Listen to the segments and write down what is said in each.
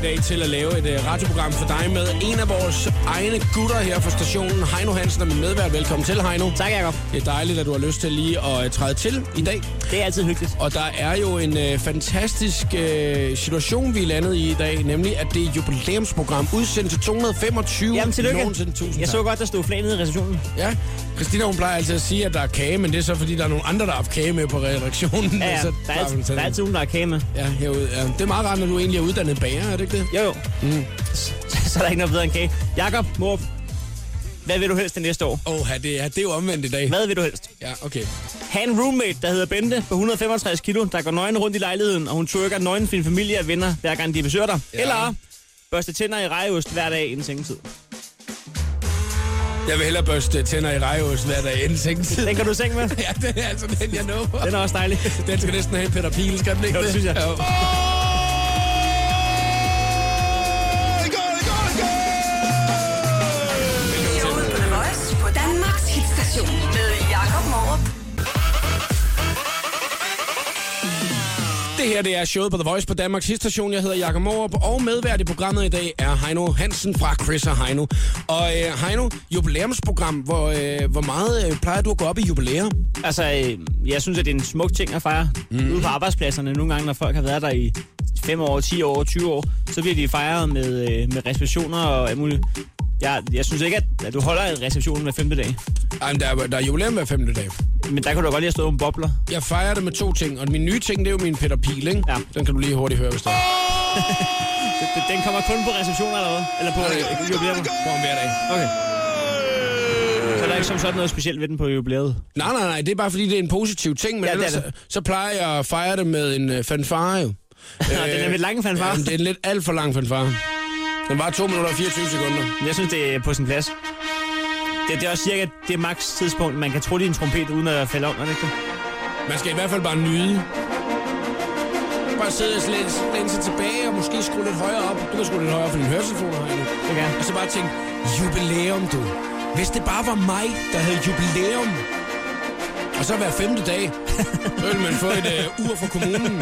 i dag til at lave et uh, radioprogram for dig med en af vores egne gutter her fra stationen. Heino Hansen er min medvært. Velkommen til, Heino. Tak, Jacob. Det er dejligt, at du har lyst til lige at uh, træde til i dag. Det er altid hyggeligt. Og der er jo en uh, fantastisk uh, situation, vi er landet i i dag, nemlig at det er jubilæumsprogram udsendt til 225 Jamen, tillykke. nogensinde. Tusind Jeg så godt, der stod flag nede i receptionen. Ja, Christina hun plejer altid at sige, at der er kage, men det er så fordi, der er nogle andre, der har haft kage med på redaktionen. Ja, ja. Så Der er, altid, der er altid nogen, der er kage med. Ja, herude. Ja. Det er meget rart, når du egentlig er uddannet bager, er det ikke det? Jo, jo. Mm. Så, så er der ikke noget bedre end kage. Jakob, Morp, hvad vil du helst det næste år? Åh, oh, det, er, det er jo omvendt i dag. Hvad vil du helst? Ja, okay. Ha' en roommate, der hedder Bente på 165 kilo, der går nøgen rundt i lejligheden, og hun trykker nøgen en familie og venner, hver gang de besøger dig. Ja. Eller børste tænder i rejeost hver dag inden sengetid. Jeg vil hellere børste tænder i rejeost hver dag inden sengetid. Den kan du sænge med. Ja, det er altså den, jeg når. Den er også dejlig. Den skal næsten have Peter Pil, skal den ikke Jo, det synes jeg. Jo. Her det er showet på The Voice på Danmarks station. Jeg hedder Jakob Morup, og medvært i programmet i dag er Heino Hansen fra Chris og Heino. Og øh, Heino, jubilæumsprogram, hvor, øh, hvor meget øh, plejer du at gå op i jubilæer? Altså, øh, jeg synes, at det er en smuk ting at fejre mm. ude på arbejdspladserne. Nogle gange, når folk har været der i 5 år, 10 år, 20 år, så bliver de fejret med, øh, med receptioner og alt muligt. Jeg, jeg synes ikke, at, at du holder en reception hver femte dag. Ej, men der, er, der er jubilæum hver femte dag. Men der kan du godt lige have stået nogle bobler. Jeg fejrer det med to ting, og min nye ting, det er jo min Peter Pil, ikke? Ja. Den kan du lige hurtigt høre, hvis er. Den- Den kommer kun på receptioner eller hvad? Eller på øh, jubilæumer? Kommer hver dag. Okay. Så der er ikke som sådan noget specielt ved den på jubilæet. Nej, nej, nej, det er bare fordi, det er en positiv ting, men Ja, ja, det ellers, det. så, så plejer jeg at fejre det med en uh, fanfare, jo. Nå, den er lidt lang fanfare. Ja, men det er en lidt alt for lang fanfare. Den var 2 minutter og 24 sekunder. Jeg synes, det er på sin plads. Det, det er også cirka det maks tidspunkt, man kan trulle i en trompet, uden at falde om, er det ikke det? Man skal i hvert fald bare nyde. Bare sidde og læne, læne sig tilbage og måske skrue lidt højere op. Du kan skrue lidt højere op for dine høretelefoner her nu. Det kan. Og så bare tænke, jubilæum du. Hvis det bare var mig, der havde jubilæum. Og så hver femte dag, så ville man få et uh, ur fra kommunen.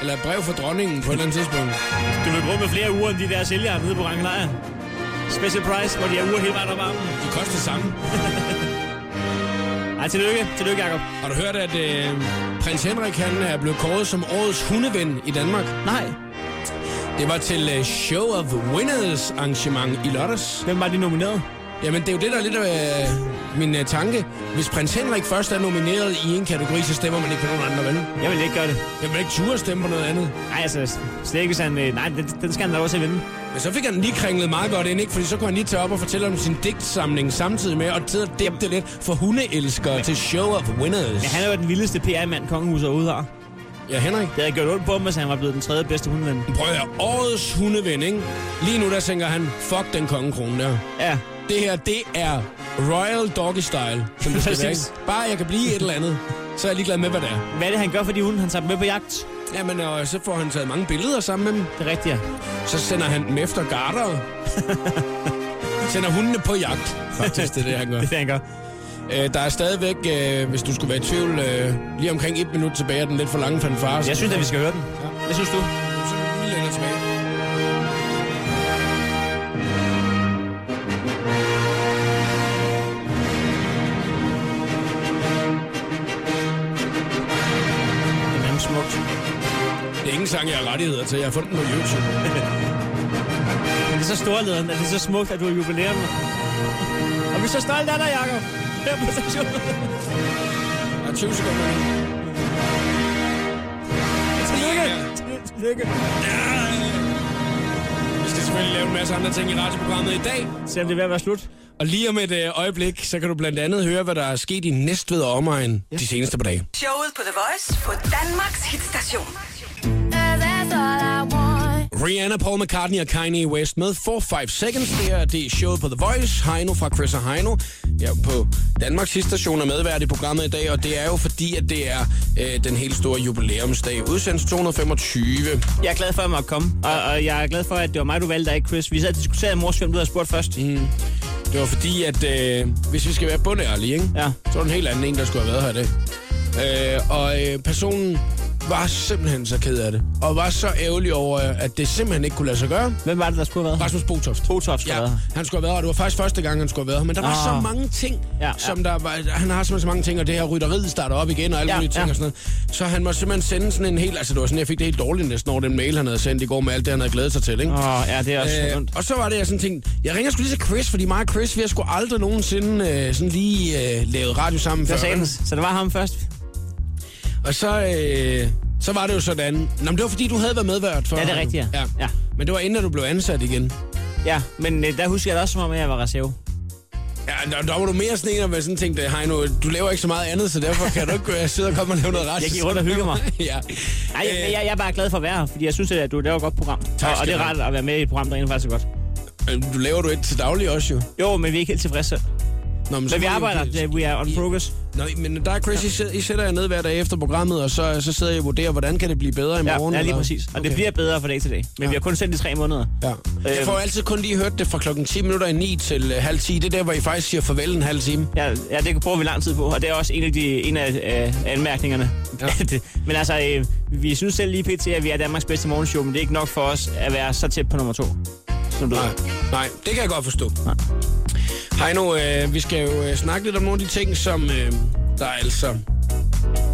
Eller et brev fra dronningen på et eller andet tidspunkt. Du vil bruge med flere uger end de der sælgere nede på Rangelejr. Special price, hvor de er uger hele vejen op armen. De koster det samme. Ej, tillykke. Tillykke, Jacob. Har du hørt, at øh, prins Henrik han er blevet kåret som årets hundeven i Danmark? Nej. Det var til øh, Show of Winners arrangement i lørdags. Hvem var de nomineret? Jamen, det er jo det, der er lidt af øh, min øh, tanke. Hvis prins Henrik først er nomineret i en kategori, så stemmer man ikke på nogen andre, vel? Jeg vil ikke gøre det. Jeg vil ikke turde at stemme på noget andet. Nej, altså, slet ikke hvis han... øh, Nej, den, den skal han da også vinde. Men så fik han lige kringlet meget godt ind, ikke? Fordi så kunne han lige tage op og fortælle om sin digtsamling samtidig med, og og dæmpe det lidt for hundeelskere til Show of Winners. Men han er jo den vildeste PR-mand, kongehuset overhovedet har. Ja, Henrik. Det havde gjort ondt på ham, hvis han var blevet den tredje bedste hundeven. Prøv at høre, årets hundeven, ikke? Lige nu der tænker han, fuck den kongekrone der. Ja, Det her, det er Royal Doggy Style, som det skal være. Ikke? Bare jeg kan blive et eller andet, så er jeg ligeglad med, hvad det er. hvad er det, han gør for de hunde? Han tager dem med på jagt. Jamen, og så får han taget mange billeder sammen med dem. Det er rigtigt, ja. Så sender han dem efter garter. sender hundene på jagt. Faktisk, det er det, han gør. Det er det, han gør. Øh, der er stadigvæk, øh, hvis du skulle være i tvivl, øh, lige omkring et minut tilbage af den lidt for lange fanfare. Jeg synes, at vi skal høre den. Hvad synes du? Så er vi længere tilbage. Sang, jeg har rettigheder til. Jeg har fundet den på YouTube. Det er så storlederen, at det er så smukt, at du er jubilæum. Og vi er så stolte af dig, Jacob. Her på stationen. Der er 20 sekunder nu. Tillykke. Tillykke. Vi skal selvfølgelig lave en masse andre ting i radioprogrammet i dag. Selvom det er ved at være slut. Og lige om et øh, øjeblik, så kan du blandt andet høre, hvad der er sket i Næstved og omegn ja. de seneste par dage. Showet på The Voice på Danmarks hitstation. Rihanna, Paul McCartney og Kanye West med 4-5 Seconds. Det er, det showet på The Voice. Heino fra Chris og Heino. Jeg er på Danmarks station er medvært i programmet i dag, og det er jo fordi, at det er øh, den helt store jubilæumsdag. Udsendelse 225. Jeg er glad for, at jeg måtte komme. Og, og jeg er glad for, at det var mig, du valgte, ikke Chris. Vi sad og diskuterede mors film, du havde spurgt først. Mm. Det var fordi, at øh, hvis vi skal være bundærlige, ikke? Ja. så var der en helt anden en, der skulle have været her i dag. Øh, og øh, personen, var simpelthen så ked af det. Og var så ærgerlig over, at det simpelthen ikke kunne lade sig gøre. Hvem var det, der skulle have været? Rasmus Botoft. Botoft skulle Ja, have været han skulle have været her. Det var faktisk første gang, han skulle have været her. Men der var Ah. så mange ting, Ja, ja. som der var... Han har simpelthen så mange ting, og det her rytteriet starter op igen, og alle Ja, mulige ting ja. og sådan noget. Så han må simpelthen sende sådan en helt... Altså, det var sådan, jeg fik det helt dårligt næsten over den mail, han havde sendt i går med alt det, han havde glædet sig til, ikke? Åh, ja, det er også øh, ondt. og så var det, jeg sådan tænkte, jeg ringer sgu lige til Chris, fordi mig og Chris, vi har sgu aldrig nogensinde øh, sådan lige øh, lavet radio sammen før. Så det var ham først. Og så, øh, så var det jo sådan... Nå, men det var fordi, du havde været medvært for Ja, det er rigtigt, ja. ja. Ja. Men det var inden, at du blev ansat igen. Ja, men øh, der husker jeg det også, som om jeg var reserve. Ja, der, der var du mere sådan en, at man sådan tænkte, Heino, du laver ikke så meget andet, så derfor kan du ikke øh, sidde og komme og lave noget ret. Jeg gik rundt og hyggede mig. ja. Nej, Øh, jeg, jeg, jeg er bare glad for at være her, fordi jeg synes, at du laver et godt program. Tak og, og det er rart at være med i et program, der egentlig faktisk er godt. Øh, Du laver du ikke til daglig også, jo. Jo, men vi er ikke helt tilfredse. Nå, men, Men vi I- arbejder, det- we are on progress. Nå, men der er Chris, I, I sætter jer ned hver dag efter programmet, og så, så sidder I og vurderer, hvordan kan det blive bedre i Ja, morgen? ja lige eller? præcis. Og Okay. det bliver bedre fra dag til dag. Men Ja. vi har kun sendt i tre måneder. Ja. Jeg får altid kun lige hørt det fra klokken 10 minutter i 9 til øh, halv 10. Det er der, hvor I faktisk siger farvel en halv time. Ja, ja, det bruger vi lang tid på, og det er også en af, de, en af øh, anmærkningerne. Ja. Men altså, øh, vi synes selv lige pt, at vi er Danmarks bedste morgenshow, men det er ikke nok for os at være så tæt på nummer to. Som du Nej, nej, det kan jeg godt forstå. Nej. Heino, øh, vi skal jo øh, snakke lidt om nogle af de ting, som øh, der altså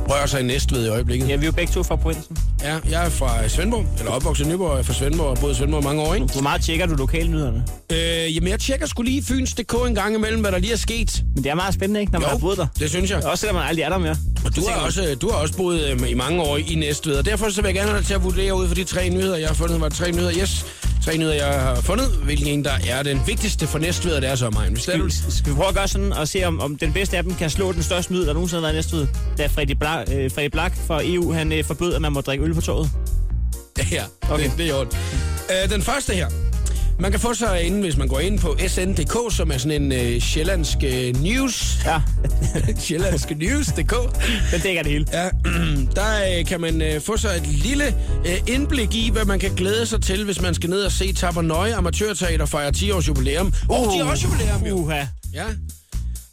rører sig i Næstved i øjeblikket. Ja, vi er jo begge to fra provinsen. Ja, jeg er fra Svendborg, eller opvokset i Nyborg, jeg er fra Svendborg og boet i Svendborg mange år, ikke? Hvor meget tjekker du lokalnyhederne? Øh, jamen, jeg tjekker skulle lige Fyns.dk en gang imellem, hvad der lige er sket. Men det er meget spændende, ikke, når man har boet der. det synes jeg. Også selvom man aldrig er der mere. Og du har, også, du har også boet øh, i mange år i Næstved, og derfor så vil jeg gerne have dig til at vurdere ud for de tre nyheder, jeg har fundet. Var tre nyheder? Yes. Tre nyheder, jeg har fundet. Hvilken en, der er den vigtigste for Næstved og deres omegn. Hvis er du... Skal vi prøve at gøre sådan og se, om, om den bedste af dem kan slå den største nyhed, der nogensinde har været næste ud? Da Freddy, Bla, øh, Freddy Black fra EU, han øh, forbød, at man må drikke øl på toget. Ja, okay. Okay. det, det er i orden. Øh, den første her. Man kan få sig inde, hvis man går ind på sn.dk, som er sådan en øh, sjællandsk øh, news. Ja, sjællandske news.dk. den dækker det hele. Ja, der øh, kan man øh, få sig et lille øh, indblik i, hvad man kan glæde sig til, hvis man skal ned og se Tabernøje Amatørteater fejre 10 års jubilæum. Og de har også jubilæum, jo. Uha. Ja.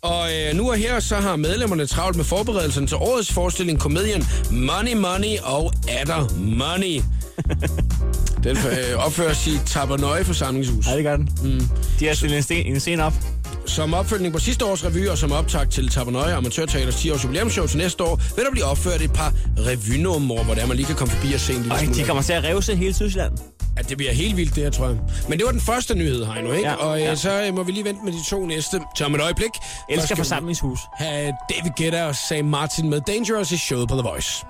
Og øh, nu og her, så har medlemmerne travlt med forberedelsen til årets forestilling, komedien Money Money og Adder Money. Den øh, opføres i Tabernøje Forsamlingshus. Ja, det gør den. Mm. De har stillet en, sten, en scene op. Som opfølgning på sidste års revy og som optag til Tabernøje Amatørteaters 10 års jubilæumsshow til næste år, vil der blive opført et par revynumre, hvor der man lige kan komme forbi og se en lille Ej, smule. de kommer til at revse hele Tyskland. Ja, det bliver helt vildt, det her, tror jeg. Men det var den første nyhed, Heino, ikke? Ja, og øh, ja. så øh, må vi lige vente med de to næste til om et øjeblik. Elsker forsamlingshus. have David Guetta og Sam Martin med Dangerous i showet på The Voice.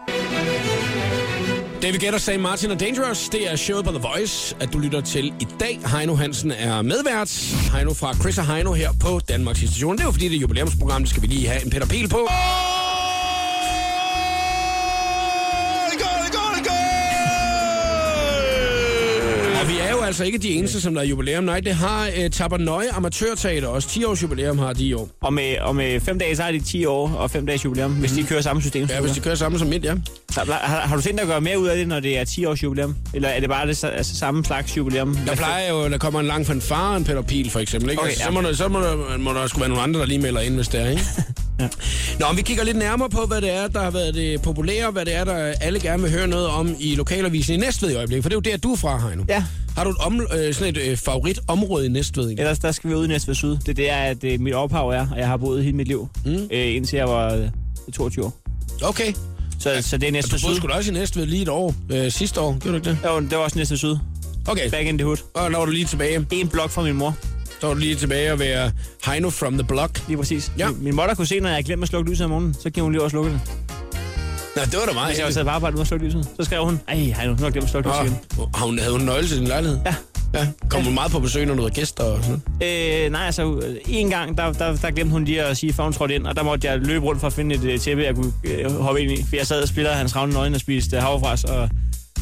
David Guetta, Sam Martin og Dangerous, det er showet på The Voice, at du lytter til i dag. Heino Hansen er medvært. Heino fra Chris og Heino her på Danmarks Station. Det er jo fordi, det er jubilæumsprogram, det skal vi lige have en Peter Pil på. Oh! Altså ikke de eneste, som der er jubilæum. Nej, det har uh, Tabernøje Amatørteater også. 10 års jubilæum har de i år. Og med, og med fem dage, så er de 10 år og fem dages jubilæum, hvis de kører samme system. Ja, hvis de kører sammen som mit, ja. Så, har, har du tænkt dig at gøre mere ud af det, når det er 10 års jubilæum? Eller er det bare det altså, samme slags jubilæum? Der plejer jo, der kommer en lang fanfare, en Peter Pil for eksempel. Ikke? Okay, altså, ja. så må der, så må der, må der sgu være nogle andre, der lige melder ind, hvis det er, ikke? Ja. Nå, vi kigger lidt nærmere på, hvad det er, der har været det populære, hvad det er, der alle gerne vil høre noget om i lokalavisen i Næstved i øjeblikket. For det er jo der, du er fra, Heino. Ja, Har du et om, øh, sådan et øh, favoritområde i Næstved? Ikke? ellers der skal vi ud i Næstved Syd. Det er der, at øh, mit ophav er, og jeg har boet hele mit liv, mm. øh, indtil jeg var øh, 22 år. Okay. Så, så det er Næstved du boede Syd. sgu da også i Næstved lige et år øh, sidste år, gjorde du ikke det? Jo, det var også Næstved Syd. Okay, Back in the hood. og når du lige tilbage. En blok fra min mor, Så er du lige tilbage og være Heino from the block. lige præcis. Ja. Min, min mor der kunne se, når jeg glemte at slukke lyset om morgenen, så kan hun lige også slukke det. Nå, det var da meget Hvis jeg var taget på arbejde uden at slukke lyset, så skrev hun, ej, hej nu, nu har jeg glemt at slukke lyset igen. Har hun, havde hun nøgle til din lejlighed? Ja. Ja, kom hun meget på besøg, når du havde gæster og sådan? Øh, nej, altså, øh, en gang, der, der, der glemte hun lige at sige, før hun trådte ind, og der måtte jeg løbe rundt for at finde et øh, tæppe, jeg kunne øh, hoppe ind i. For jeg sad og spillede hans ravne nøgne og spiste øh, havrefras, og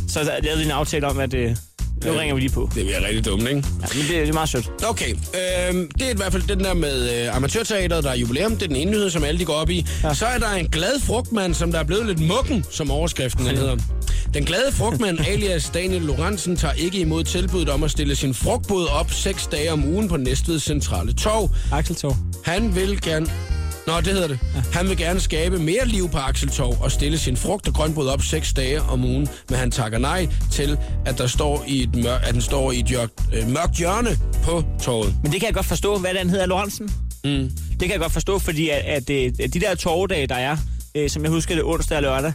så lavede vi en aftale om, at øh, nu Ja. ringer vi lige på. Det bliver rigtig dumt, ikke? Ja, men det, det er meget sødt. Okay, øhm, det er i hvert fald den der med øh, amatørteateret, der er jubilæum. Det er den ene nyhed, som alle de går op i. Ja. Ja. Så er der en glad frugtmand, som der er blevet lidt mukken, som overskriften den hedder. Den glade frugtmand, alias Daniel Lorentzen, tager ikke imod tilbuddet om at stille sin frugtbod op seks dage om ugen på Næstved Centrale Torv. Axeltog. Han vil gerne... Nå, det hedder det. Han vil gerne skabe mere liv på Akseltorv og stille sin frugt og grønbrød op seks dage om ugen, men han takker nej til, at, der står i et mør- at den står i et jør- øh, mørkt hjørne på torvet. Men det kan jeg godt forstå. Hvad den hedder, Lorentzen? Mm. Det kan jeg godt forstå, fordi at, at, at de der torvedage, der er, øh, som jeg husker det onsdag og lørdag,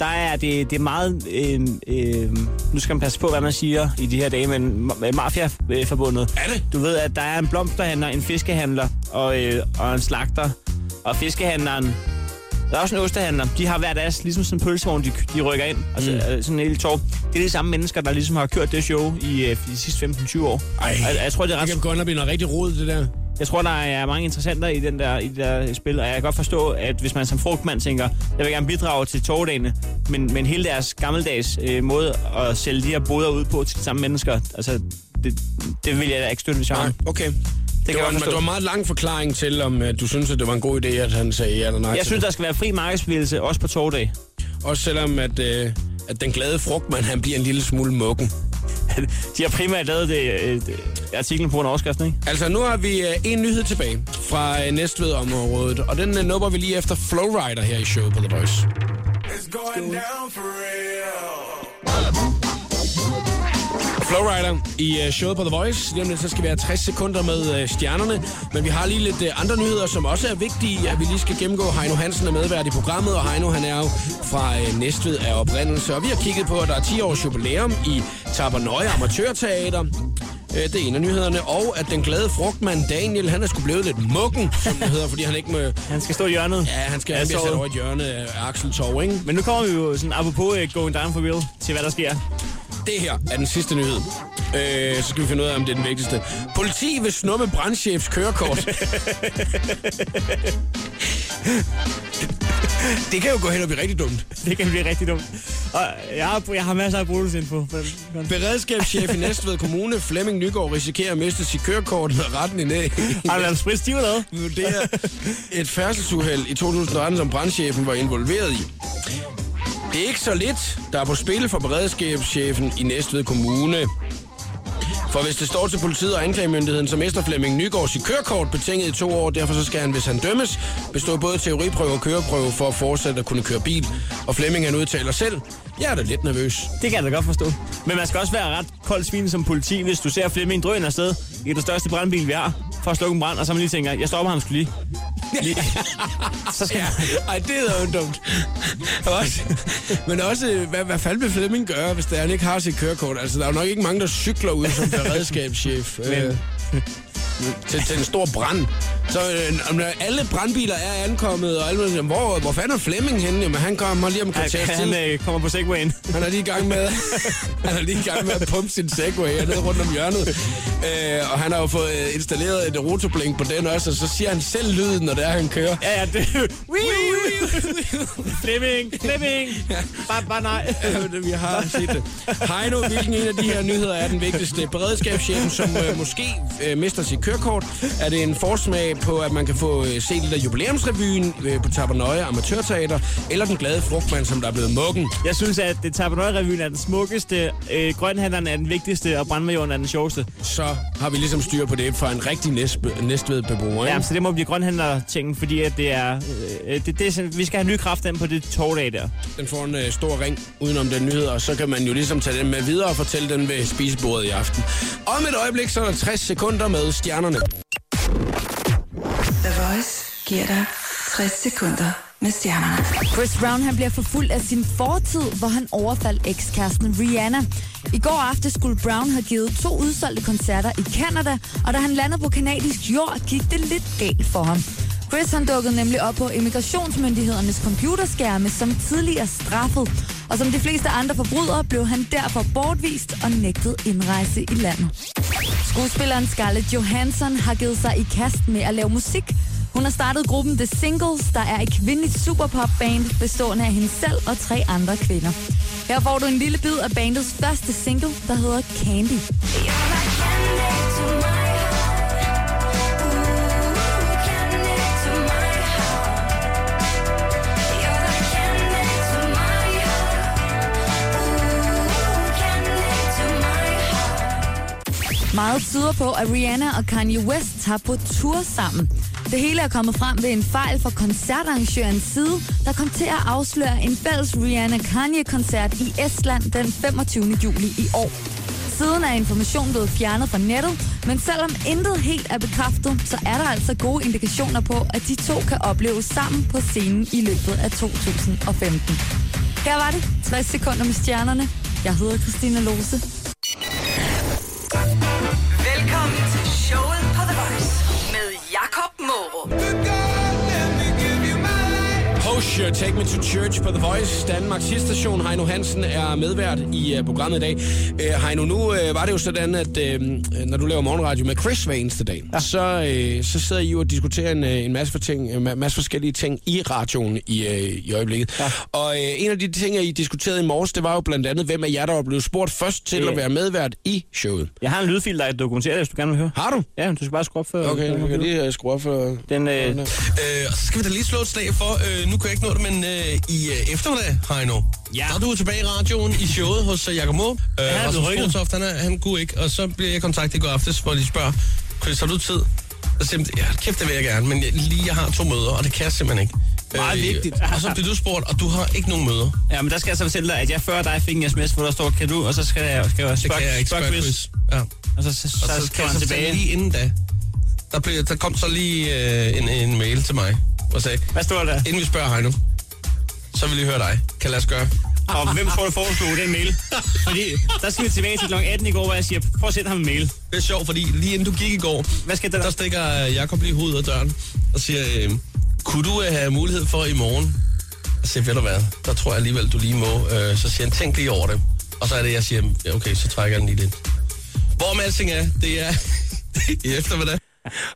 der er det, det er meget... Øh, øh, nu skal man passe på, hvad man siger i de her dage, men ma- mafia-forbundet. Er det? Du ved, at der er en blomsterhandler, en fiskehandler og, øh, og en slagter. Og fiskehandleren... Der er også en ostehandler. De har hver deres, ligesom sådan en pølsevogn, de, de rykker ind. Altså mm. sådan en lille torv. Det er de samme mennesker, der ligesom har kørt det show i øh, de sidste 15-20 år. Ej. jeg, jeg, tror, det er Det ret kan gå ind og blive noget rigtig rod, det der. jeg tror, der er mange interessenter i, den der, i det der spil, og jeg kan godt forstå, at hvis man som frugtmand tænker, jeg vil gerne bidrage til togdagene, men, men hele deres gammeldags øh, måde at sælge de her boder ud på til de samme mennesker, altså, det, det vil jeg da ikke støtte, hvis jeg har. okay. Det, var, en- det var en meget lang forklaring til, om uh, du synes, at det var en god idé, at han sagde ja eller nej. Jeg synes, det. der skal være fri markedsbevægelse, også på togdag. Også selvom, at, uh, at den glade frugtmand, han bliver en lille smule mukken. De har primært lavet det, øh, det, artiklen på en overskrift, ikke? Altså, nu har vi uh, en nyhed tilbage fra uh, Næstved-området, og den uh, nupper vi lige efter Flowrider her i showet på The Voice. It's going down for real. Flowrider i uh, showet på The Voice. Lige om lidt, så skal vi have 60 sekunder med uh, stjernerne. Men vi har lige lidt uh, andre nyheder, som også er vigtige, at vi lige skal gennemgå. Heino Hansen er medvært i programmet, og Heino han er jo fra Næstved af oprindelse. Og vi har kigget på, at der er 10 års jubilæum i Tabernøje Amatørteater. Øh, Det er en af nyhederne. Og at den glade frugtmand Daniel, han er sgu blevet lidt mukken, som det hedder, fordi han ikke må... Han skal stå i hjørnet. Ja, han skal Ja, sat over et hjørne af Axel Torv, ikke? Men nu kommer vi jo sådan apropos uh, going down for real til, hvad der sker. Det her er den sidste nyhed. Øh, så skal vi finde ud af, om det er den vigtigste. Politi vil snumme brandchefs kørekort. det kan jo gå hen og blive rigtig dumt. Det kan blive rigtig dumt. Og jeg har, jeg har masser af den. Beredskabschef i Næstved Kommune, Flemming Nygaard, risikerer at miste sit kørekort, når retten i næ. Har du lavet sprit stiv eller hvad? vurderer et færdselsuheld i 2018, som brandchefen var involveret i. Det er ikke så lidt, der er på spil for beredskabschefen i Næstved Kommune. For hvis det står til politiet og anklagemyndigheden, så mister Flemming Nygaard sit kørekort betinget i to år. Derfor så skal han, hvis han dømmes, bestå både teoriprøve og køreprøve for at fortsætte at kunne køre bil. Og Flemming han udtaler selv, jeg er da lidt nervøs. Det kan jeg da godt forstå. Men man skal også være ret kold svin som politi, hvis du ser Flemming drøn afsted i den største brandbil, vi har, for at slukke en brand, og så man lige tænker, jeg stopper ham skulle lige. lige. så skal Ja, ej, det er jo dumt. Også, men også, hvad, hvad fanden vil Flemming gøre, hvis der han ikke har sit kørekort? Altså, der er jo nok ikke mange, der cykler ud som beredskabschef øh, til, til en stor brand. Så øh, alle brandbiler er ankommet, og alle, hvor, hvor fanden er Flemming henne? Jamen, han kommer lige om Han, kvarter han tid. øh, kommer på Segwayen. Han er lige i gang med, han er lige i gang med at pumpe sin Segway hernede rundt om hjørnet. Øh, og han har jo fået øh, installeret et rotoblink på den også, og så siger han selv lyden, når det er, han kører. Ja, ja, det... Flemming, Flemming. Bare, bare nej. Ja, det- vi har set det. Heino, hvilken en af de her nyheder er den vigtigste? Beredskabschefen, som øh, måske øh, mister sit kørekort. Er det en forsmag på, at man kan få øh, set lidt af jubilæumsrevyen øh, på Tabernøje Amatørteater? Eller den glade frugtmand, som der er blevet mukken? Jeg synes, at det Tabernøj-revyen er den smukkeste, øh, grønhandleren er den vigtigste, og brandmajoren er den sjoveste. Så har vi ligesom styr på det fra en rigtig næstbe- næstved-beboer. Ja, så det må blive grønhandler-tingen, fordi at det er, øh, det, det, er vi skal have ny kraft ind på det togdag der. Den får en øh, stor ring udenom den nyhed, og så kan man jo ligesom tage den med videre og fortælle den ved spisebordet i aften. Om et øjeblik, så er der 60 sekunder med stjernerne. The Voice giver dig 60 sekunder med stjernerne. Chris Brown han bliver forfulgt af sin fortid, hvor han overfaldt ekskæresten Rihanna. I går aftes skulle Brown have givet to udsolgte koncerter i Canada, og da han landede på kanadisk jord, gik det lidt galt for ham. Chris han dukkede nemlig op på immigrationsmyndighedernes computerskærme som tidligere straffet, og som de fleste andre forbrydere blev han derfor bortvist og nægtet indrejse i landet. Skuespilleren Scarlett Johansson har givet sig i kast med at lave musik, hun har startet gruppen The Singles, der er et kvindeligt superpop-band bestående af hende selv og tre andre kvinder. Her får du en lille bid af bandets første single, der hedder Candy. Meget tyder på, at Rihanna og Kanye West tager på tur sammen. Det hele er kommet frem ved en fejl fra koncertarrangørens side, der kom til at afsløre en fælles Rihanna-Kanye-koncert i Estland den 25. juli i år. Siden er informationen blevet fjernet fra nettet, men selvom intet helt er bekræftet, så er der altså gode indikationer på, at de to kan opleves sammen på scenen i løbet af 2015. Her var det 60 sekunder med stjernerne. Jeg hedder Christina Lose. Push uh, Take Me to Church på The Voice. Danmarks station. Heino Hansen er medvært i uh, programmet i dag. Uh, Heino, nu uh, var det jo sådan, at uh, når du laver morgenradio med Chris hver eneste dag, ja. så, uh, så sidder I jo og diskuterer en, en masse, for ting, uh, masse forskellige ting i radioen i, uh, i øjeblikket. Ja. Og uh, en af de ting, I diskuterede i morges, det var jo blandt andet, hvem af jer, der var blevet spurgt først til Ja. at være medvært i showet. Jeg har en lydfil, der dokumenterer det, hvis du gerne vil høre. Har du? Ja, du skal bare skrue op for... Okay, du kan lige skrue op for... Den, øh, Øh, og så skal vi da lige slå et slag for, øh, nu kan jeg ikke nå det, men øh, i øh, eftermiddag, Heino, Ja. der er du tilbage i radioen i showet hos uh, Jakob Måb. Øh, er blevet rykket. Sportoft, han, er, han kunne ikke, og så bliver jeg kontaktet i går aftes, hvor de spørger, Chris, har du tid? Så siger jeg, ja, kæft, det vil jeg gerne, men jeg, lige jeg har to møder, og det kan jeg simpelthen ikke. Meget vigtigt. Og så bliver du spurgt, og du har ikke nogen møder. ja, men der skal jeg så fortælle dig, at jeg før dig fik en sms, hvor der står, kan du, og så skal jeg, skal jeg Det spørge, kan jeg ikke spørge Chris. Chris. Ja. Og så, så, så, Og så, så, så han jeg så tilbage. lige inden da, der, blev, der kom så lige øh, en, en mail til mig, og sagde, Hvad står der? inden vi spørger Heino, så vil jeg høre dig. Kan lade os gøre? Og hvem tror du foreslog den mail? Fordi der skal vi tilbage til kl. 18 i går, hvor jeg siger, prøv at sende ham en mail. Det er sjovt, fordi lige inden du gik i går, Hvad skal der? der stikker Jakob lige hovedet af døren og siger, øh, kunne du øh, have mulighed for i morgen? Jeg siger, ved du hvad, der tror jeg alligevel, du lige må. Øh, så siger han, tænk lige over det. Og så er det, jeg siger, ja, okay, så trækker jeg den lige lidt. Hvor med alting er, det er i eftermiddag.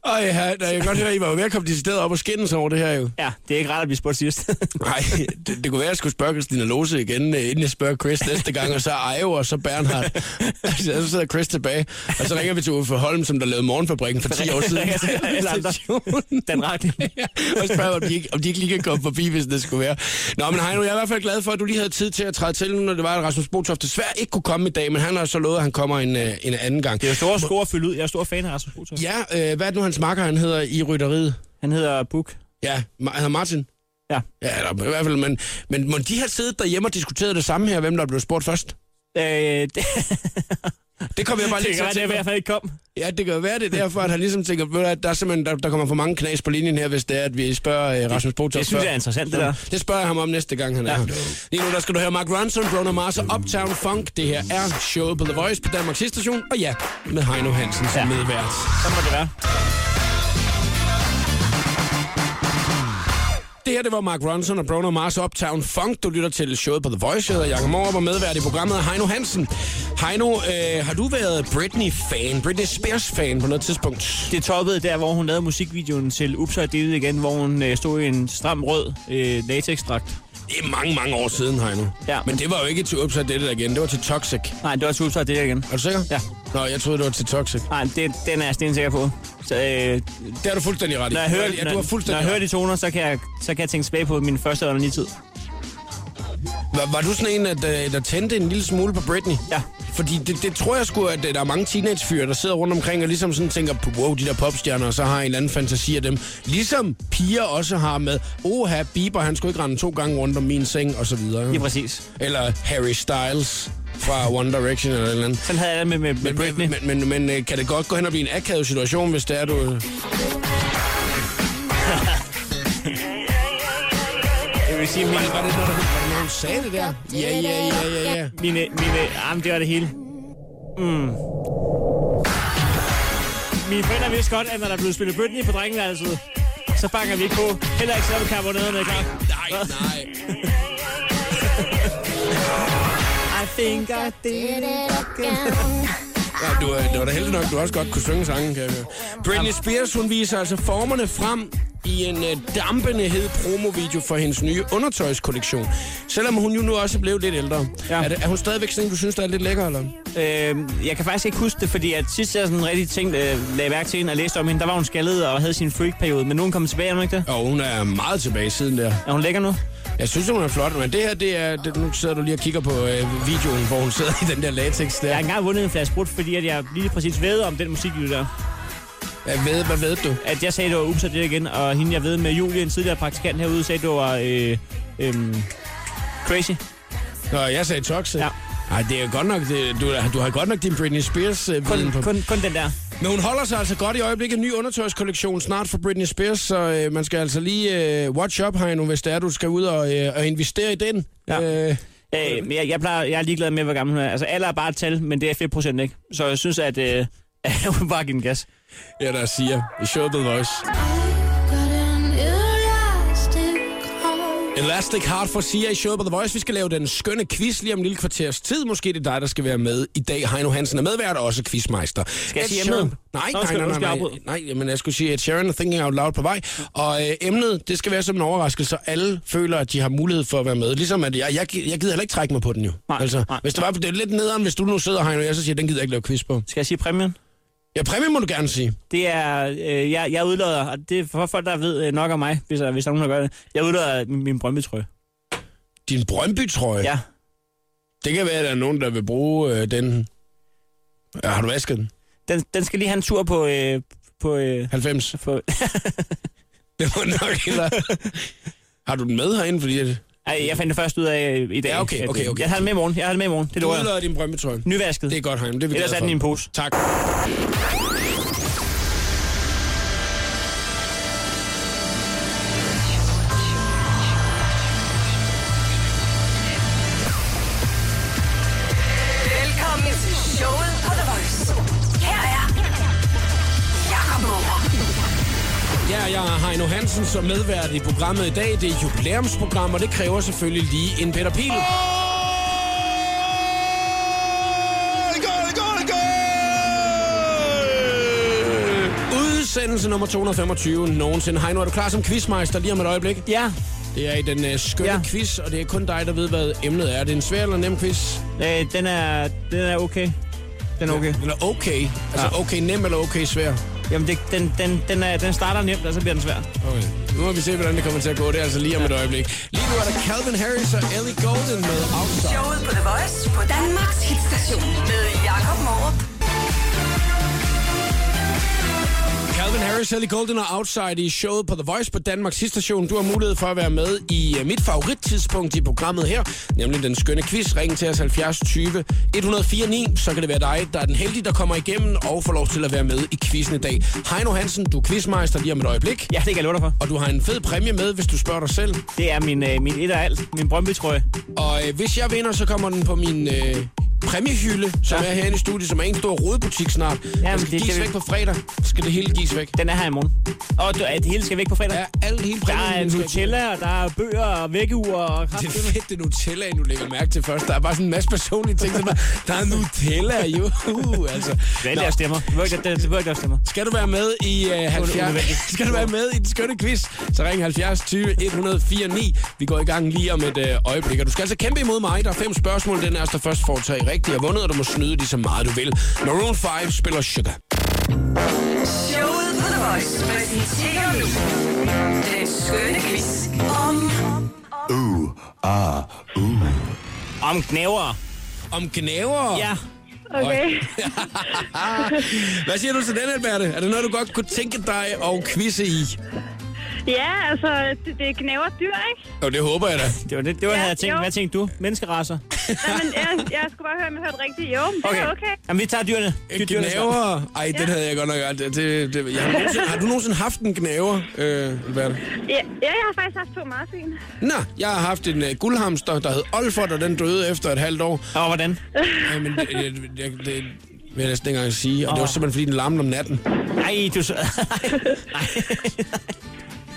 Ej, ja, jeg kan godt høre, at I var jo ved at komme decideret op og skændes over det her jo. Ja, det er ikke rart at blive spurgt sidst. Nej, det, det kunne være, at jeg skulle spørge Christina Lose igen, øh, inden jeg spørger Chris næste gang, og så Ajo, og så Bernhard. Altså, så sidder Chris tilbage, og så ringer vi til Uffe Holm, som der lavede Morgenfabrikken for 10 år siden. Den. Ja, og spørger, om de, ikke, om de ikke lige kan komme forbi, hvis det skulle være. Nå, men Heino, jeg er i hvert fald glad for, at du lige havde tid til at træde til, når det var, at Rasmus Botoft desværre ikke kunne komme i dag, men han har så lovet, at han kommer en, øh, en anden gang. Det er jo store sko at fylde ud. Jeg er stor fan af Rasmus Botoft. Ja, øh, hvad er det nu, hans makker, han hedder i rytteriet? Han hedder Buk. Ja, han hedder Martin. Ja. Ja, eller, i hvert fald, men, men må de have siddet derhjemme og diskuteret det samme her, hvem der blev spurgt først? Øh, det, Det kommer jeg bare det lige kan være, til det at i hvert fald ikke kom. Ja, det kan være det er derfor, at han ligesom tænker, ved du, at der, er simpelthen, der, der kommer for mange knas på linjen her, hvis det er, at vi spørger uh, Rasmus Botoft Det synes jeg er interessant, det der. Det spørger jeg ham om næste gang, han er Ja. her. Lige nu, der skal du høre Mark Ronson, Bruno Mars og Uptown Funk. Det her er showet på The Voice på Danmarks station, og ja, med Heino Hansen som Ja. medvært. Så må det være. Det her, det var Mark Ronson og Bruno Mars Uptown Funk. Du lytter til showet på The Voice. Jeg hedder Jakob Morup og medvært i programmet Heino Hansen. Heino, øh, har du været Britney-fan, Britney Spears-fan på noget tidspunkt? Det toppede der, hvor hun lavede musikvideoen til Upside Down igen, hvor hun øh, stod i en stram rød øh, latexdragt. Det er mange, mange år siden, Heino. Ja. Men det var jo ikke til Upside Down igen, det var til Toxic. Nej, det var til Upside Down igen. Er du sikker? Ja. Nå, jeg troede, det var til Toxic. Nej, det, den er jeg stensikker på. Så, øh, Det er du fuldstændig ret i. når jeg hører, ja, du har når, når fuldstændig jeg hører de toner, så kan, jeg, så kan jeg tænke tilbage på min første eller tid. Var, var du sådan en, at, øh, der tændte en lille smule på Britney? Ja. Fordi det, det tror jeg sgu, at øh, der er mange teenagefyre, der sidder rundt omkring og ligesom sådan tænker, wow, de der popstjerner, og så har en eller anden fantasi af dem. Ligesom piger også har med, oha, Bieber, han skulle ikke rende to gange rundt om min seng, og så videre. Lige præcis. Eller Harry Styles fra One Direction eller et eller andet. Sådan havde jeg det med, med, med Men, Britney. men, men, men øh, kan det godt gå hen og blive en akavet situation, hvis det er, du... øh, Jeg vil sige, mine, Var det noget, der, var det noget, hun sagde det der? Ja, ja, ja, ja, ja. mine, mine ah, det var det hele. Mm. Mine forældre vidste godt, at når der blev spillet Britney på drengeværelset, så banker vi ikke på. Heller ikke selvom karbonaderne er klar. Nej, nej. I think I did it again. Ja, du, øh, det var da heldig nok, du også godt kunne synge sangen, kan jeg høre. Britney Spears, hun viser altså formerne frem i en uh, dampende hed promovideo for hendes nye undertøjskollektion. Selvom hun jo nu også er blevet lidt ældre. Ja. Er, det, er hun stadigvæk sådan du synes, der er lidt lækker, eller? Øh, jeg kan faktisk ikke huske det, fordi at sidst jeg sådan rigtig tænkt, øh, lagde mærke til hende og læste om hende, der var hun skaldet og havde sin freak-periode. Men nu er hun kommet tilbage, er hun ikke det? Og hun er meget tilbage siden der. Er hun lækker nu? Jeg synes, hun er flot, men det her, det er... Det, nu sidder du lige og kigger på øh, videoen, hvor hun sidder i den der latex der. Jeg har engang vundet en flaske brud, fordi at jeg lige præcis ved om den musikvideo der. Hvad ved, hvad ved du? At jeg sagde, det var ups og det igen, og hende, jeg ved med Julie, en tidligere praktikant herude, sagde, det var øh, øh, crazy. Nå, jeg sagde toxic. Ja. Nej, det er godt nok, det, du, du har godt nok din Britney Spears øh, Kun, på. kun, kun den der. Men hun holder sig altså godt i øjeblikket. En ny undertøjskollektion snart for Britney Spears, så øh, man skal altså lige øh, watch up her nu, hvis det er, du skal ud og, øh, og investere i den. Ja. Øh, Øh, men jeg, jeg, plejer, jeg er ligeglad med, hvor gammel hun er. Altså, alder er bare et tal, men det er 5 procent, ikke? Så jeg synes, at, øh, at hun bare giver den gas. ja, der siger, show the voice. Elastic Heart for Sia i showet på The Voice. Vi skal lave den skønne quiz lige om en lille kvarters tid. Måske det er dig, der skal være med i dag. Heino Hansen er medvært og også quizmeister. Skal jeg sige emnet? Nej, Nå, nej, nej, nej, nej, nej, men jeg skulle sige, at Sharon er Thinking Out Loud på vej. Og øh, emnet, det skal være som en overraskelse, så alle føler, at de har mulighed for at være med. Ligesom at jeg, jeg, jeg gider heller ikke trække mig på den jo. Nej, altså, nej. hvis det var det er lidt nederen, hvis du nu sidder her, og jeg så siger, den gider jeg ikke lave quiz på. Skal jeg sige præmien? Ja, præmie må du gerne sige. Det er, øh, jeg, jeg udlader, og det er for folk, der ved øh, nok om mig, hvis, der- hvis der er nogen, der gør det. Jeg udlader min, min Brøndby-trøje. Din Brøndby-trøje. Ja. Det kan være, at der er nogen, der vil bruge øh, den. Ja, har du vasket den? Den, den skal lige have en tur på... Øh, på, øh, 90. på Det må nok hellere. Har du den med herinde, fordi at ej, jeg fandt det først ud af i dag. Ja, okay, okay, øh, okay. Jeg har den med i morgen. Jeg har den med i morgen. Det du udlader din Brøndby-trøje? Nyvasket. Det er godt, Heino. Det er vi Ellers er den i en pose. Tak. Heino Hansen som medvært i programmet i dag. Det er et jubilæumsprogram, og det kræver selvfølgelig lige en Peter Pil. Udsendelse nummer 225 nogensinde. Heino, er du klar som quizmeister lige om et øjeblik? Ja. Det er i den uh, skønne ja. Ja. quiz, og det er kun dig, der ved, hvad emnet er. Det er en svær eller nem quiz? Øh, den, er, den er okay. Den er okay. Den er okay. Altså Ja. okay nem eller okay svær? Jamen, det, den, den, den, er, den starter nemt, og så bliver den svær. Okay. Nu må vi se, hvordan det kommer til at gå. Det er altså lige om et øjeblik. Lige nu er der Calvin Harris og Ellie Golden med Outside. Showet på The Voice på Danmarks hitstation med Jakob Morup. Calvin Harris, Ellie Golden og Outside i showet på The Voice på Danmarks station. Du har mulighed for at være med i uh, mit favorittidspunkt i programmet her, nemlig den skønne quiz. Ring til os 70 20 104 9, så kan det være dig, der er den heldige, der kommer igennem og får lov til at være med i quizzen i dag. Heino Hansen, du er quizmeister lige om et øjeblik. Ja, det kan jeg love dig for. Og du har en fed præmie med, hvis du spørger dig selv. Det er min, øh, min et og alt. Min Brøndby-trøje. Og øh, hvis jeg vinder, så kommer den på min øh, præmiehylde, som Ja. er herinde i studiet, som er en stor rodebutik snart. Ja, den skal det gives vi- væk på fredag. Skal det hele gives væk. Den er her i morgen. Og du, det hele skal væk på fredag. Ja, alt hele Der præmien. er skal- Nutella, og der er bøger og vækkeur og Det er fedt, det Nutella, du lægger mærke til først. Der er bare sådan en masse personlige ting. som er- Der er Nutella, jo. Uh, altså. Det er Nå, der stemmer. Det var ikke, det, det var ikke der stemmer. Skal du være med i uh, 70... unødvendigt. Skal du være med i den skønne quiz, så ring 70 20 104 9. Vi går i gang lige om et uh, øjeblik. Og du skal altså kæmpe imod mig. Der er fem spørgsmål. Den er der først får tre rigtigt og vundet, og du må snyde lige så meget du vil. Maroon 5 spiller Sugar. Showet på The Voice præsenterer nu den skønne quiz om Om knæver. Om knæver. Ja. Okay. Hvad siger du til den, Alberte? Er det noget, du godt kunne tænke dig at quizze i? Ja, altså, det, det knæver dyr, ikke? Jo, det håber jeg da. Det var det, det var, Ja, havde jeg tænkt. jo. Hvad tænkte du? Menneskeraser. Jamen, jeg, jeg skulle bare høre, om jeg hørte rigtigt. Jo, men det Okay. er okay. Jamen, vi tager dyrene. Dy- dyrene. Gnæver? Ej, den havde jeg godt nok aldrig. Det, det, jeg har, nogensinde, har du nogensinde haft en gnæver, øh, Alberte? Ja, ja, jeg har faktisk haft to marsvin. Nå, jeg har haft en uh, guldhamster, der hed Olfert, og den døde efter et halvt år. Og hvordan? Ja, men det, det, det, det vil jeg næsten ikke engang sige. Og det var simpelthen, fordi den larmede om natten. Nej, du så... Nej.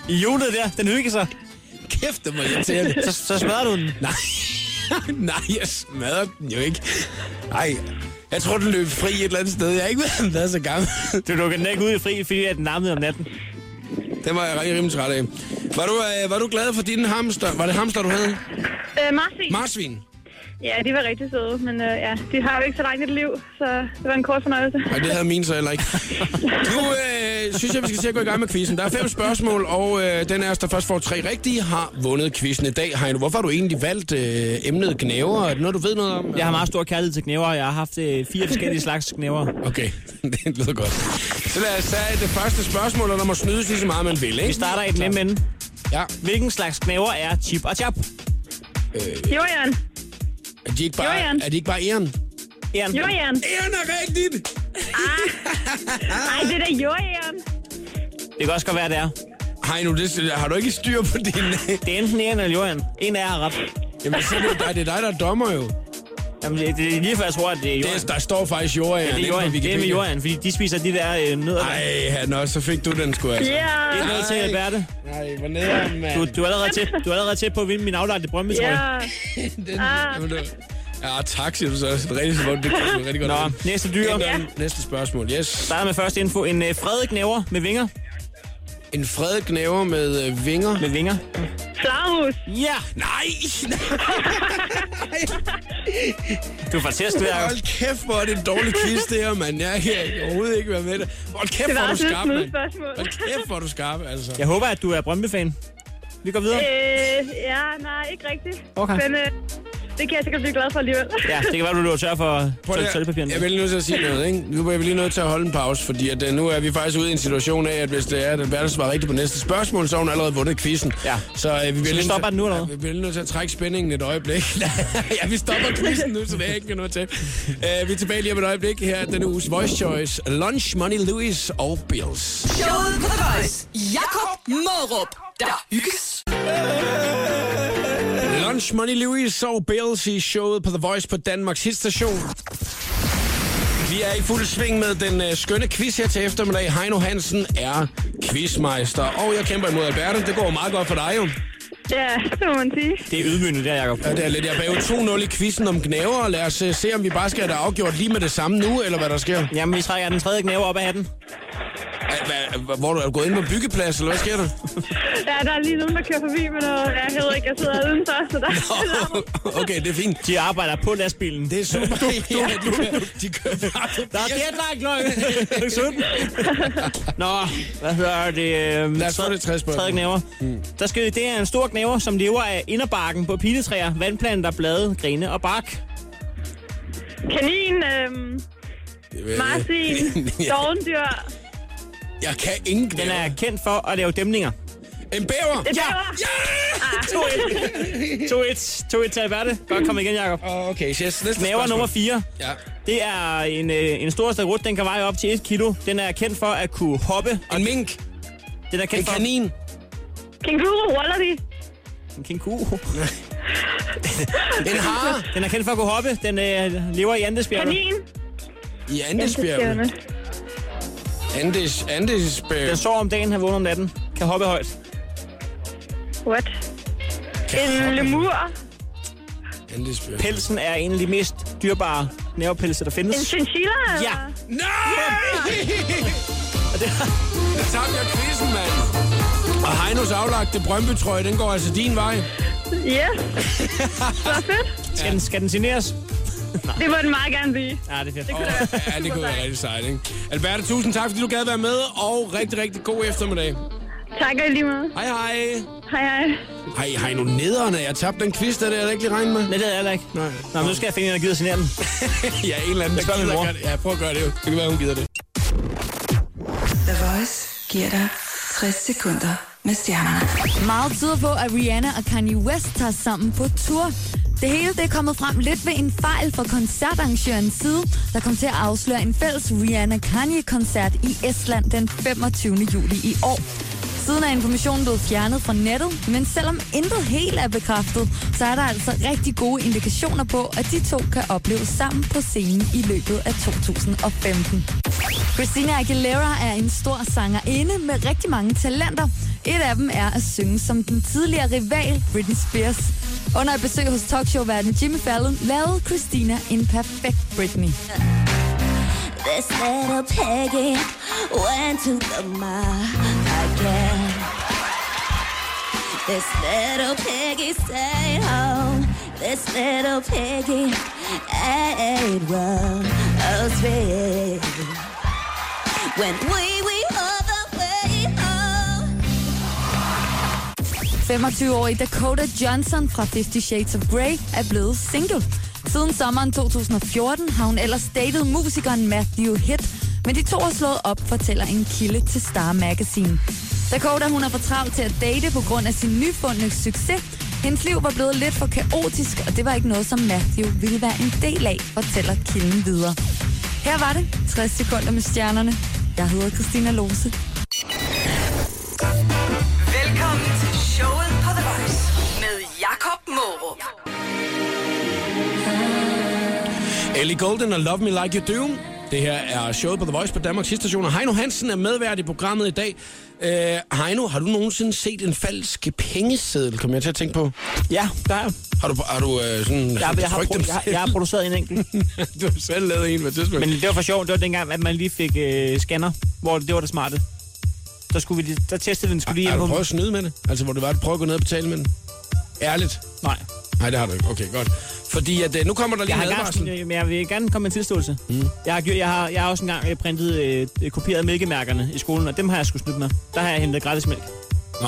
I hjulet der, den hygger sig. Kæft, det var irriterende. Så, så smadrer du den. Nej, nej, jeg smadrede den jo ikke. Nej, jeg tror, den løb fri et eller andet sted. Jeg har ikke været, været så gammel. Du lukker den ikke ud i fri, fordi at den larmede om natten. Den var jeg rigtig rimelig træt af. Var du, øh, var du glad for din hamster? Var det hamster, du havde? Øh, marsvin. Marsvin? Ja, de var rigtig søde, men øh, ja, de har jo ikke så langt et liv, så det var en kort fornøjelse. Nej, det havde min så heller ikke. Nu øh, synes jeg, vi skal til at gå i gang med quizzen. Der er fem spørgsmål, og øh, den os, der først får tre rigtige, har vundet quizzen i dag. Heino, hvorfor har du egentlig valgt øh, emnet gnæver? Er det noget, du ved noget om? Jeg har meget stor kærlighed til knæver. Jeg har haft øh, fire forskellige slags knæver. Okay, det lyder godt. Så lad os tage det første spørgsmål, og der må snydes lige så meget, man vil, ikke? Vi starter i den nemme ende. Ja. Hvilken slags knæver er chip og chap? Jorden. Er de ikke bare, Jorden. er de ikke bare æren? Eren. Jorden. Æren er rigtigt! Ej, det er da jorden. Det kan også godt være, det er. Hej nu, det, har du ikke styr på din... Det er enten Eren eller Jorden. En af jer har ret. Jamen, så er det, jo dig, det er dig, der er dommer jo. Jamen, det, det er lige før, jeg tror, at det er Jorden. Det, der står faktisk jord Ja, det er Jorden. Det er med Jorden, fordi de spiser de der øh, nødder. der. Ej, han også, så fik du den sgu altså. Ja. Det er noget til, Alberte. Nej, hvor nederen, mand. Du, du, er allerede tæt, du er allerede tæt på at vinde min tror jeg. Ja. Den, Ah. Ja, tak, siger du så. Det er rigtig så det kan rigtig godt. Nå, næste dyr. Ja. Næste spørgsmål, yes. Starter med første info. En øh, fredet knæver med vinger. En fredet knæver med øh, vinger. Med vinger. Flagermus. Ja! Nej! Du er fantastisk, det her. Hold kæft, hvor er det en dårlig quiz, det her, mand. Jeg kan overhovedet ikke være med det. Hold kæft, Det hvor var er du et skarp, mand. spørgsmål. Hold kæft, hvor er du skarp, altså. Jeg håber, at du er Brøndby-fan. Vi går videre. Øh, ja, nej, ikke rigtigt. Okay. Men øh, det kan jeg sikkert blive glad for alligevel. Ja, det kan være, du løber tør for Prøv tø- lige- sølvpapirerne. Jeg bliver lige nødt til at sige noget, ikke? Nu er vi lige nødt til at holde en pause, fordi at, uh, nu er vi faktisk ude i en situation af, at hvis det er, at Verden svarer rigtigt på næste spørgsmål, så har hun allerede vundet quizzen. Ja. Så, uh, vi, bliver lige stopper den nu, eller ja? Vi bliver lige nødt til at trække spændingen et øjeblik. ja, vi stopper quizzen nu, så det er ikke noget til. Uh, vi er tilbage lige om et øjeblik her. Denne uges Voice Choice. Lunch, Money, Louis og Bills. Showet på The Voice. Jakob Mørup. Der hygges. Lunch, Money, Louis og Bills i showet på The Voice på Danmarks hitstation. Vi er i fuld sving med den øh, skønne quiz her til eftermiddag. Heino Hansen er quizmeister, og jeg kæmper imod Alberte. Det går meget godt for dig jo. Ja, det må man sige. Det er ydmygende, der, Jacob. Ja, det er lidt. Jeg bagud 2-0 i quizzen om knæver. Lad os uh, se, om vi bare skal have det afgjort lige med det samme nu, eller hvad der sker. Jamen, vi trækker den tredje knæver op af hatten. Hva- hva- Hvor er du er du gået ind på byggeplads, eller hvad sker der? Ja, der er lige nogen, der kører forbi med noget. Ja, jeg ved ikke, jeg sidder udenfor, så der okay, det er fint. De arbejder på lastbilen. Det er super. Du, du, du, du, de kører bare Der er deadline klokken 17. Nå, hvad hedder det? Øh, Lad os få det tredje spørgsmål. Tredje knæver. Mm. Der skal, det er en stor knæver, som lever af inderbarken på piletræer, vandplanter, blade, grene og bark. Kanin, øhm, marsin, dovendyr, Jeg kan ingen Den er kendt for at lave dæmninger. En bæver! Ja. bæver. Ja! 2-1. 2-1 til Alberte. Godt komme igen, Jacob. Okay, yes. Næste Knæver spørgsmål. nummer 4. Ja. Det er en, øh, en stor stagrut. Den kan veje op til 1 kilo. Den er kendt for at kunne hoppe. Og En mink. den er En kendt for... kanin. Kænguru, wallaby, En kænguru. En hare. Den er kendt for at kunne hoppe. Den øh, lever i Andesbjergene. kanin. I Andesbjergene. Andes, Andesbjerg. Den sover om dagen, har vågnet om natten. Kan hoppe højt. What? En lemur, Andesbjerg. Pelsen er en af de mest dyrbare nervepelse, der en findes. chinchilla, eller? Ja. Nej! Der tabte jeg quizzen, mand. Og Heinos aflagte Brøndby-trøje, den går altså din vej. Yes. Så fedt. Skal, den, skal den signeres? Det må den meget gerne blive. Ja, det er fedt. Det kunne da være Ja, det kunne være rigtig sejt, ikke? Alberte, tusind tak, fordi du gad være med, og rigtig, rigtig god eftermiddag. Tak og lige måde. Hej, hej. Hej, hej. Hej, hej, nu nederne. Jeg tabte den quiz, der, det havde jeg ikke lige regnet med. Nej, det er jeg heller ikke. Nej. Nå, men nu skal jeg finde en, der gider signere den. ja, en eller anden, der gider mor. gøre det. Ja, prøv at gøre det jo. Det kan være, hun gider det. The Voice giver dig 60 sekunder med stjernerne. Meget tyder på, at Rihanna og Kanye West tager sammen på tur. Det hele det er kommet frem lidt ved en fejl fra koncertarrangørens side, der kom til at afsløre en fælles Rihanna-Kanye-koncert i Estland den 25. juli i år. Siden er informationen blevet fjernet fra nettet, men selvom intet helt er bekræftet, så er der altså rigtig gode indikationer på, at de to kan opleves sammen på scenen i løbet af 2015. Christina Aguilera er en stor sangerinde med rigtig mange talenter. Et af dem er at synge som den tidligere rival Britney Spears. Under et besøg hos talkshow-verden Jimmy Fallon lavede Christina en perfekt Britney. This little piggy went to the again. This little piggy stayed home. This little piggy ate roses. When we we all the way home. 25-årige Dakota Johnson fra Fifty Shades of Grey er blevet single. Siden sommeren 2014 har hun ellers datet musikeren Matthew Hitt, Men de to har slået op, fortæller en kilde til Star Magazine. Dakota hun er for travlt til at date på grund af sin nyfundne succes. Hendes liv var blevet lidt for kaotisk, og det var ikke noget, som Matthew ville være en del af, fortæller kilden videre. Her var det 60 sekunder med stjernerne. Jeg hedder Christina Lose. Velkommen til showet på The Voice med Jakob Morup. Ellie Golden og Love Me Like You Do. Det her er showet på The Voice på Danmarks station, og Heino Hansen er medvært i programmet i dag. Uh, Heino, har du nogensinde set en falsk pengeseddel, kommer jeg til at tænke på? Ja, der er. Har du, har du uh, sådan Jeg, jeg, har, jeg, har- jeg har produceret en enkelt. du har selv lavet en på et tidspunkt. Men det var for sjovt. Det var dengang, at man lige fik øh, scanner, hvor det var det smarte. Der, skulle vi, der testede vi den skulle lige har hjem du prøvet at snyde med det? Altså, hvor det var at prøve at gå ned og betale med den? Ærligt? Nej. Nej, det har du ikke. Okay, godt. Fordi at, uh, nu kommer der lige Jeg en advarsel. men jeg vil gerne komme med en tilståelse. Mm. Jeg, har, jeg, har, jeg har også engang øh, printet, øh, kopieret mælkemærkerne i skolen, og dem har jeg sgu snydt med. Der har jeg hentet gratis mælk. Nå.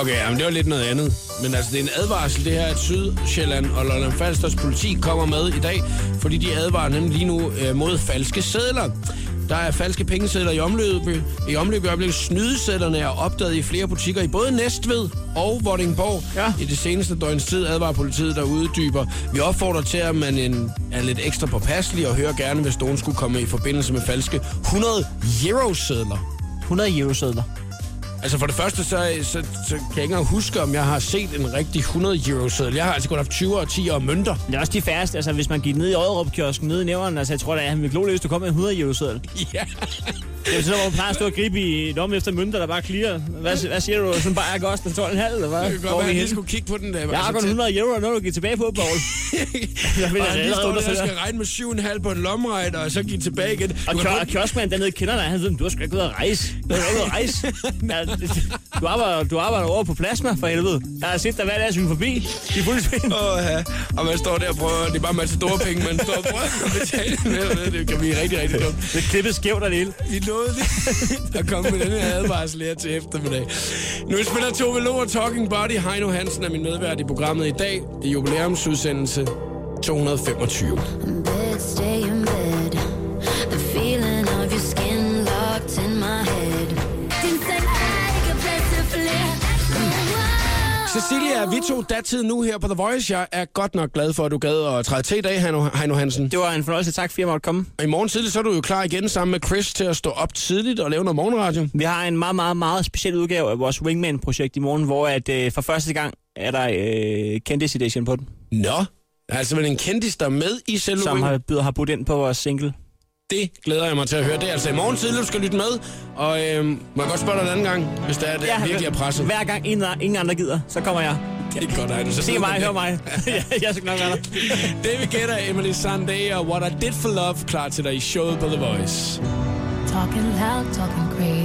Okay, jamen det var lidt noget andet. Men altså, det er en advarsel, det her, at Sydsjælland og Lolland Falsters politi kommer med i dag, fordi de advarer nemlig lige nu øh, mod falske sædler. Der er falske pengesedler i omløb. I omløb i øjeblikket. Snydesedlerne er opdaget i flere butikker i både Næstved og Vordingborg. Ja. I det seneste døgns tid advarer politiet, der uddyber. Vi opfordrer til, at man en, er lidt ekstra påpasselig og hører gerne, hvis nogen skulle komme i forbindelse med falske 100 euro-sedler. 100 euro sædler. Altså for det første, så, så, så kan jeg ikke engang huske, om jeg har set en rigtig 100 euro seddel. Jeg har altså kun haft 20 og 10 og mønter. Det er også de færreste. Altså, hvis man gik ned i Odderup-kiosken, nede i nævren, altså, jeg tror, at han vil glo hvis du kom med en 100 euro sædel. Ja. Er sådan, hvor man plejer at stå og gribe i lommen efter mønter, der bare clear. Hvad, hvad siger du? Sådan bare jeg koster 12,5 eller hvad? Det kan godt være, at skulle kigge på den der. Jeg har kun 100 euro, når du giver tilbage på, Paul. Jeg Og finder han står der og skal regne med 7,5 på en lommeregner, og så give tilbage igen. Og, kio- og kioskmanden dernede kender dig. Han ved, du har sgu ikke ud at rejse. Du har ikke ud at rejse. Du, arbejder, du arbejder over på plasma, for helvede. Jeg har set dig hver dag synge forbi. De er fuldstændig. Åh, ja. Og man står der og prøver, det er bare en masse store penge, man står og prøver at betale med. Det kan blive rigtig, rigtig dumt. Det klippet skævt og det hele. Nåede lige at komme med den her advarsel her til eftermiddag. Nu spiller Tove Lo og Talking Body. Heino Hansen er min medvært i programmet i dag. Det er jubilæumsudsendelse 225. Cecilia, vi to datid nu her på The Voice. Jeg er godt nok glad for, at du gad at træde til i dag, Heino, Hansen. Det var en fornøjelse. Tak, fordi jeg måtte komme. Og i morgen tidlig, så er du jo klar igen sammen med Chris til at stå op tidligt og lave noget morgenradio. Vi har en meget, meget, meget speciel udgave af vores Wingman-projekt i morgen, hvor at, øh, for første gang er der øh, kendis edition på den, Nå, er altså vel en kendis, der er med i selve som har, byder, har budt ind på vores single. Det glæder jeg mig til at høre. Det er altså i morgen tidlig, du skal lytte med. Og øh, må jeg godt spørge dig en anden gang, hvis det er, det ja, virkelig er presset. Hver gang ingen, ingen andre gider, så kommer jeg. Det er godt. Så Se mig, hør mig. jeg skal nok være der. David Guetta, Emily Sunday og What I Did For Love klar til dig i showet på The Voice. Talking loud, talking crazy.